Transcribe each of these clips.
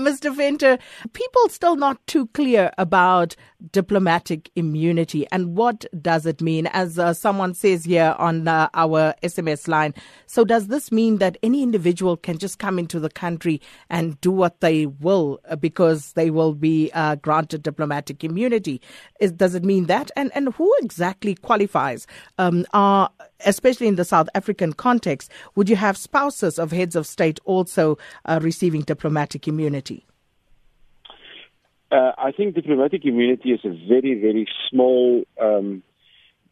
Mr. Venter, people still not too clear about diplomatic immunity and what does it mean? As uh, someone says here on uh, our SMS line, so does this mean that any individual can just come into the country and do what they will uh, because they will be uh, granted diplomatic immunity? Is, does it mean that? And and who exactly qualifies? Um, are especially in the South African context, would you have spouses of heads of state also uh, receiving diplomatic immunity? Uh, I think diplomatic immunity is a very, very small um,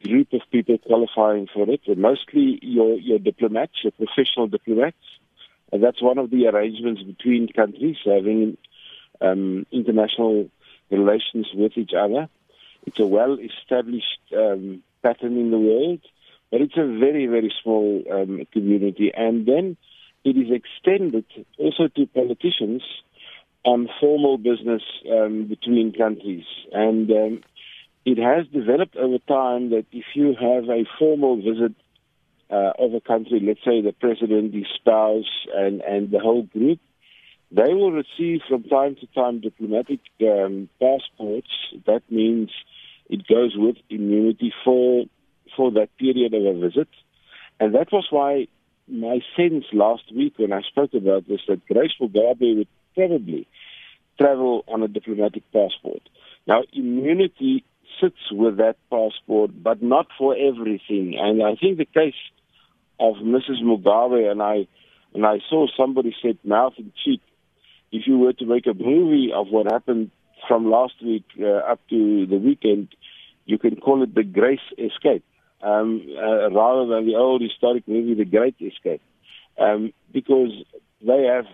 group of people qualifying for it. Mostly your, your diplomats, your professional diplomats. And that's one of the arrangements between countries having um, international relations with each other. It's a well established um, pattern in the world. But it's a very, very small um, community. And then it is extended also to politicians on formal business um, between countries. And um, it has developed over time that if you have a formal visit uh, of a country, let's say the president, his spouse, and, and the whole group, they will receive from time to time diplomatic um, passports. That means it goes with immunity for for that period of a visit. And that was why my sense last week when I spoke about this that Grace Mugabe would probably travel on a diplomatic passport. Now, immunity sits with that passport, but not for everything. And I think the case of Mrs. Mugabe, and I, and I saw somebody said mouth and cheek, if you were to make a movie of what happened from last week uh, up to the weekend, you can call it the Grace Escape um, uh, rather than the old historic movie, The Great Escape, um, because they have,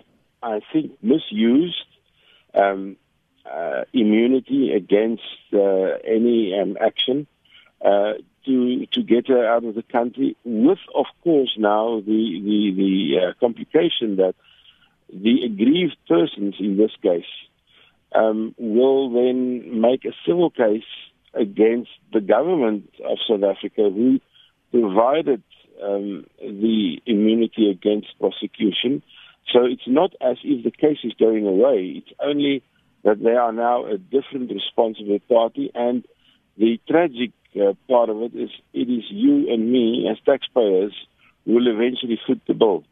I think, misused um, uh, immunity against uh, any um, action uh, to to get her out of the country. With, of course, now the the the uh, complication that the aggrieved persons in this case um, will then make a civil case against the government of South Africa who provided um, the immunity against prosecution. So it's not as if the case is going away. It's only that they are now a different responsible party. And the tragic uh, part of it is it is you and me as taxpayers will eventually foot the bill.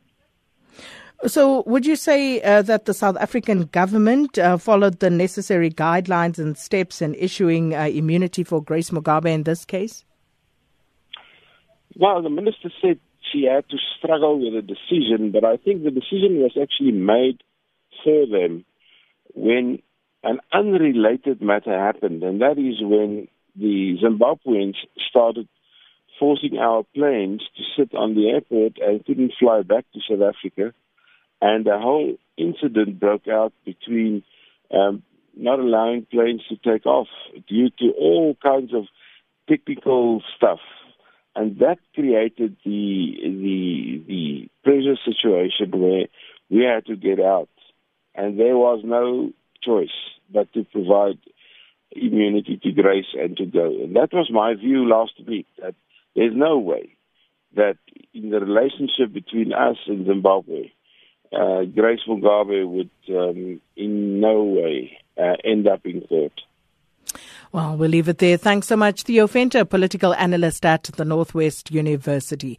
So, would you say uh, that the South African government uh, followed the necessary guidelines and steps in issuing uh, immunity for Grace Mugabe in this case? Well, the minister said she had to struggle with the decision, but I think the decision was actually made for them when an unrelated matter happened, and that is when the Zimbabweans started forcing our planes to sit on the airport and couldn't fly back to South Africa and a whole incident broke out between um, not allowing planes to take off due to all kinds of technical stuff, and that created the the the pressure situation where we had to get out, and there was no choice but to provide immunity to Grace and to go. And that was my view last week that there's no way that in the relationship between us and Zimbabwe uh, Grace Mugabe would um, in no way uh, end up in court. Well, we'll leave it there. Thanks so much, Theo Venter, political analyst at the Northwest University.